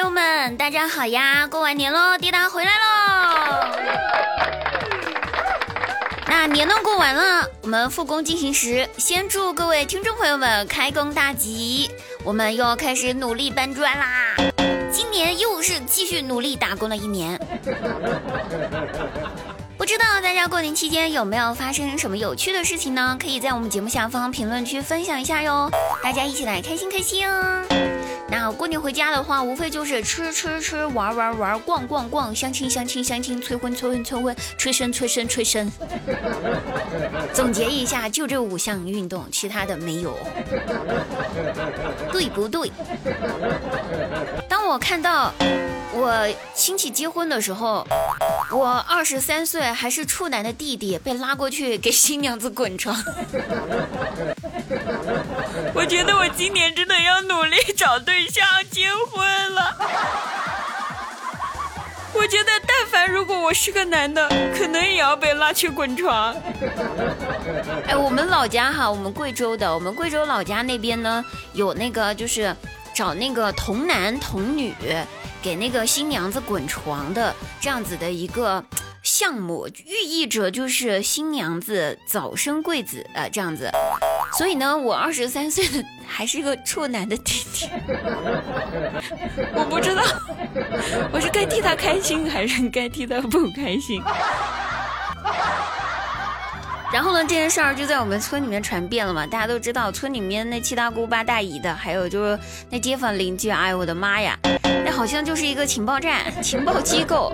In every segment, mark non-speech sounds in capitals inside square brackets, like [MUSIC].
朋友们，大家好呀！过完年喽，滴答回来喽。那年呢过完了，我们复工进行时，先祝各位听众朋友们开工大吉，我们又要开始努力搬砖啦！今年又是继续努力打工的一年。不知道大家过年期间有没有发生什么有趣的事情呢？可以在我们节目下方评论区分享一下哟，大家一起来开心开心哦！那过年回家的话，无非就是吃吃吃，玩玩玩，逛逛逛，相亲相亲相亲，催婚催婚催婚，催生催生催生。[LAUGHS] 总结一下，就这五项运动，其他的没有。对不对？当我看到我亲戚结婚的时候，我二十三岁还是处男的弟弟被拉过去给新娘子滚床。我觉得我今年真的要努力找对象结婚了。我觉得，但凡如果我是个男的，可能也要被拉去滚床。哎，我们老家哈，我们贵州的，我们贵州老家那边呢，有那个就是找那个童男童女给那个新娘子滚床的这样子的一个项目，寓意着就是新娘子早生贵子啊，这样子。所以呢，我二十三岁的还是个处男的弟弟，我不知道我是该替他开心还是该替他不开心。然后呢，这件事儿就在我们村里面传遍了嘛，大家都知道，村里面那七大姑八大姨的，还有就是那街坊邻居，哎呦我的妈呀，那好像就是一个情报站、情报机构。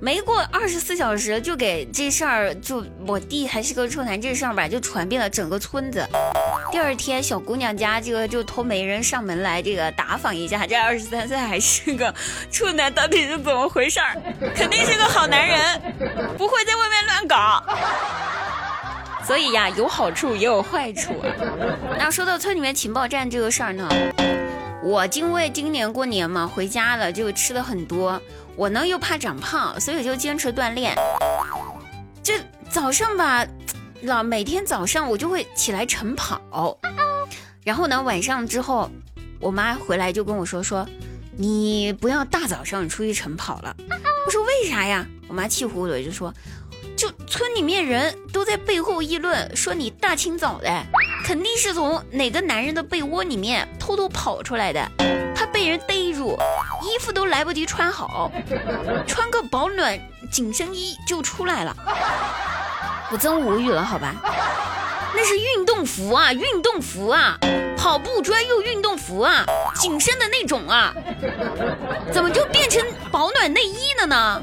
没过二十四小时，就给这事儿，就我弟还是个处男这事儿吧，就传遍了整个村子。第二天，小姑娘家这个就托媒人上门来这个打访一下，这二十三岁还是个处男，到底是怎么回事儿？肯定是个好男人，不会在外面乱搞。所以呀，有好处也有坏处啊。[LAUGHS] 那说到村里面情报站这个事儿呢，我因为今年过年嘛，回家了就吃的很多，我呢又怕长胖，所以就坚持锻炼。这早上吧，老每天早上我就会起来晨跑，然后呢晚上之后，我妈回来就跟我说说，你不要大早上出去晨跑了。我说为啥呀？我妈气呼呼的就说。就村里面人都在背后议论，说你大清早的，肯定是从哪个男人的被窝里面偷偷跑出来的，他被人逮住，衣服都来不及穿好，[LAUGHS] 穿个保暖紧身衣就出来了。我真无语了，好吧。那是运动服啊，运动服啊，跑步专用运动服啊，紧身的那种啊，怎么就变成保暖内衣了呢？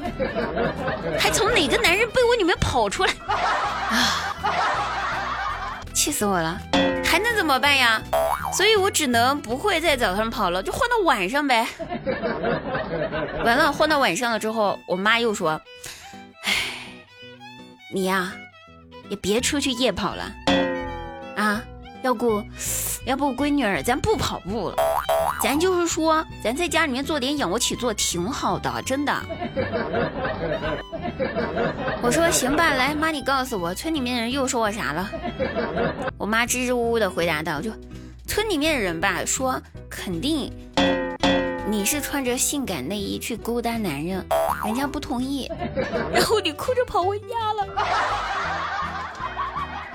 还从哪个男人被窝里面跑出来？啊！气死我了！还能怎么办呀？所以我只能不会在早上跑了，就换到晚上呗。完了，换到晚上了之后，我妈又说：“哎，你呀，也别出去夜跑了。”啊，要不，要不闺女儿，咱不跑步了，咱就是说，咱在家里面做点仰卧起坐，挺好的，真的。我说行吧，来妈，你告诉我，村里面人又说我啥了？我妈支支吾吾的回答道：“就村里面的人吧，说肯定你是穿着性感内衣去勾搭男人，人家不同意，[LAUGHS] 然后你哭着跑回家了。”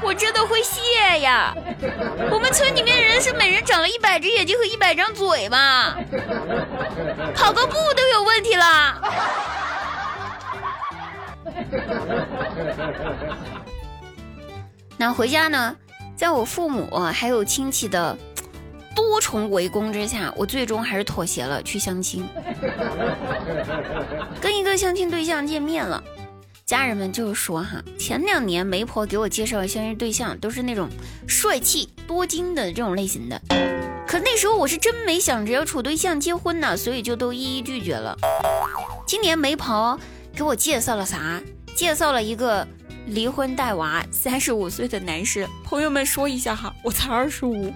我真的会谢呀！我们村里面人是每人长了一百只眼睛和一百张嘴吗？跑个步都有问题了。那回家呢，在我父母还有亲戚的多重围攻之下，我最终还是妥协了，去相亲，跟一个相亲对象见面了。家人们就是说哈，前两年媒婆给我介绍的相亲对象都是那种帅气多金的这种类型的，可那时候我是真没想着要处对象结婚呢，所以就都一一拒绝了。今年媒婆给我介绍了啥？介绍了一个离婚带娃、三十五岁的男士。朋友们说一下哈，我才二十五。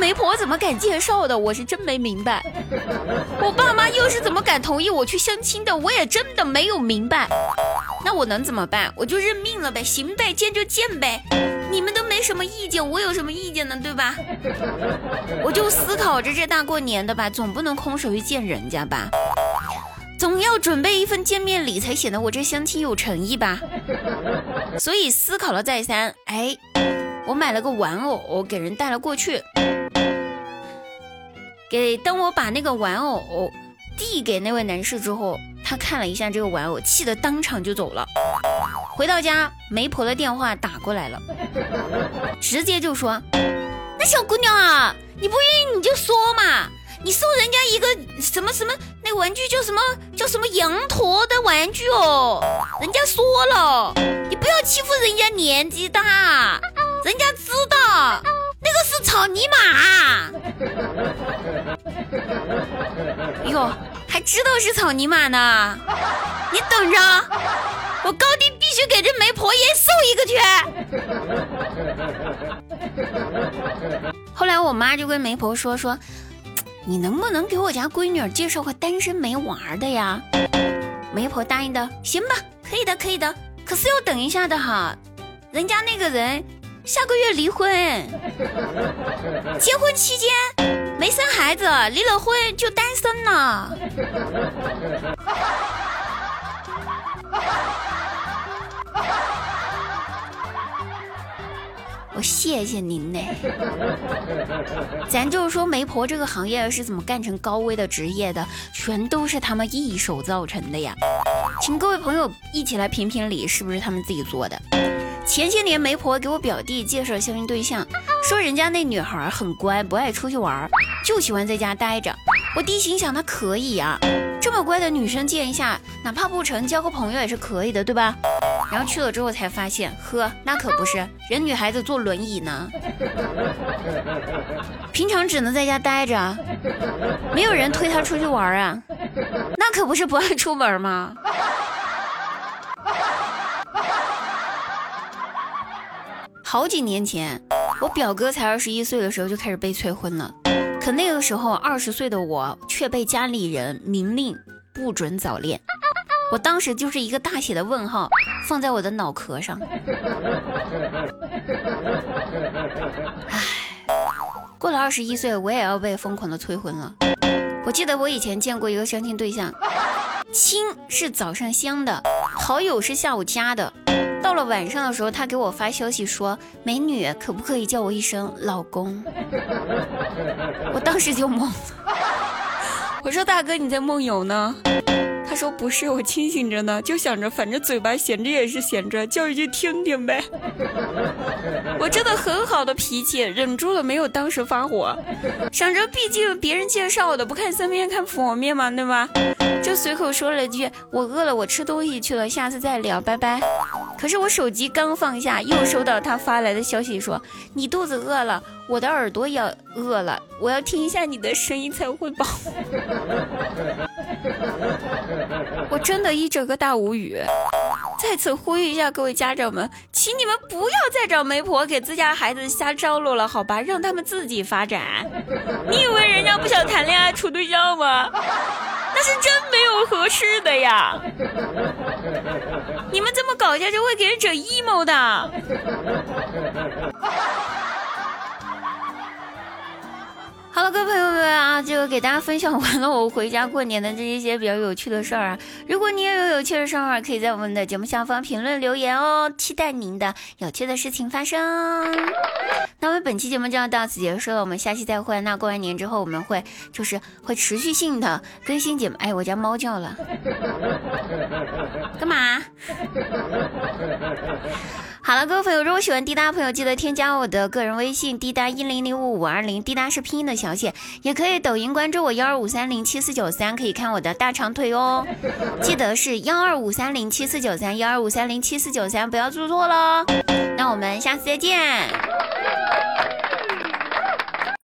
这媒婆怎么敢介绍的？我是真没明白。[LAUGHS] 我爸妈又是怎么敢同意我去相亲的？我也真的没有明白。那我能怎么办？我就认命了呗，行呗，见就见呗。你们都没什什么意见，我有什么意见呢？对吧？[LAUGHS] 我就思考着这大过年的吧，总不能空手去见人家吧，总要准备一份见面礼，才显得我这相亲有诚意吧。[LAUGHS] 所以思考了再三，哎，我买了个玩偶给人带了过去。给当我把那个玩偶递给那位男士之后，他看了一下这个玩偶，气得当场就走了。回到家，媒婆的电话打过来了，直接就说：“那小姑娘啊，你不愿意你就说嘛，你送人家一个什么什么那玩具叫什么叫什么羊驼的玩具哦，人家说了，你不要欺负人家年纪大，人家知道。”那个是草泥马，哟，还知道是草泥马呢？你等着，我高低必须给这媒婆爷送一个去。后来我妈就跟媒婆说说，你能不能给我家闺女介绍个单身没娃的呀？媒婆答应的，行吧，可以的，可以的，可是要等一下的哈，人家那个人。下个月离婚，结婚期间没生孩子，离了婚就单身了。[LAUGHS] 我谢谢您呢。咱就是说，媒婆这个行业是怎么干成高危的职业的，全都是他们一手造成的呀。请各位朋友一起来评评理，是不是他们自己做的？前些年，媒婆给我表弟介绍相亲对象，说人家那女孩很乖，不爱出去玩，就喜欢在家待着。我弟心想，那可以啊，这么乖的女生见一下，哪怕不成，交个朋友也是可以的，对吧？然后去了之后才发现，呵，那可不是，人女孩子坐轮椅呢，平常只能在家待着，没有人推她出去玩啊，那可不是不爱出门吗？好几年前，我表哥才二十一岁的时候就开始被催婚了，可那个时候二十岁的我却被家里人明令不准早恋，我当时就是一个大写的问号放在我的脑壳上。唉，过了二十一岁，我也要被疯狂的催婚了。我记得我以前见过一个相亲对象，亲是早上相的，好友是下午加的。到了晚上的时候，他给我发消息说：“美女，可不可以叫我一声老公？” [LAUGHS] 我当时就懵了。[LAUGHS] 我说：“大哥，你在梦游呢？”他说：“不是，我清醒着呢，就想着反正嘴巴闲着也是闲着，叫一句听听呗。”我真的很好的脾气，忍住了没有当时发火，想着毕竟别人介绍的，不看僧面看佛面嘛，对吧？就随口说了句：“我饿了，我吃东西去了，下次再聊，拜拜。”可是我手机刚放下，又收到他发来的消息，说你肚子饿了，我的耳朵也饿了，我要听一下你的声音才会饱。[LAUGHS] 我真的一整个大无语。在此呼吁一下各位家长们，请你们不要再找媒婆给自家孩子瞎招落了，好吧？让他们自己发展。你以为人家不想谈恋爱处对象吗？是真没有合适的呀。你们这么搞下去会给人整 emo 的。好了，各位朋友们啊，就给大家分享完了我回家过年的这一些比较有趣的事儿啊。如果你也有有趣的事儿，可以在我们的节目下方评论留言哦，期待您的有趣的事情发生。那我们本期节目就要到此结束了，我们下期再会。那过完年之后，我们会就是会持续性的更新节目。哎，我家猫叫了，干嘛？好了，各位朋友，如果喜欢滴答朋友，记得添加我的个人微信滴答一零零五五二零，滴答是拼音的小写，也可以抖音关注我幺二五三零七四九三，可以看我的大长腿哦。记得是幺二五三零七四九三，幺二五三零七四九三，不要做错喽。那我们下次再见。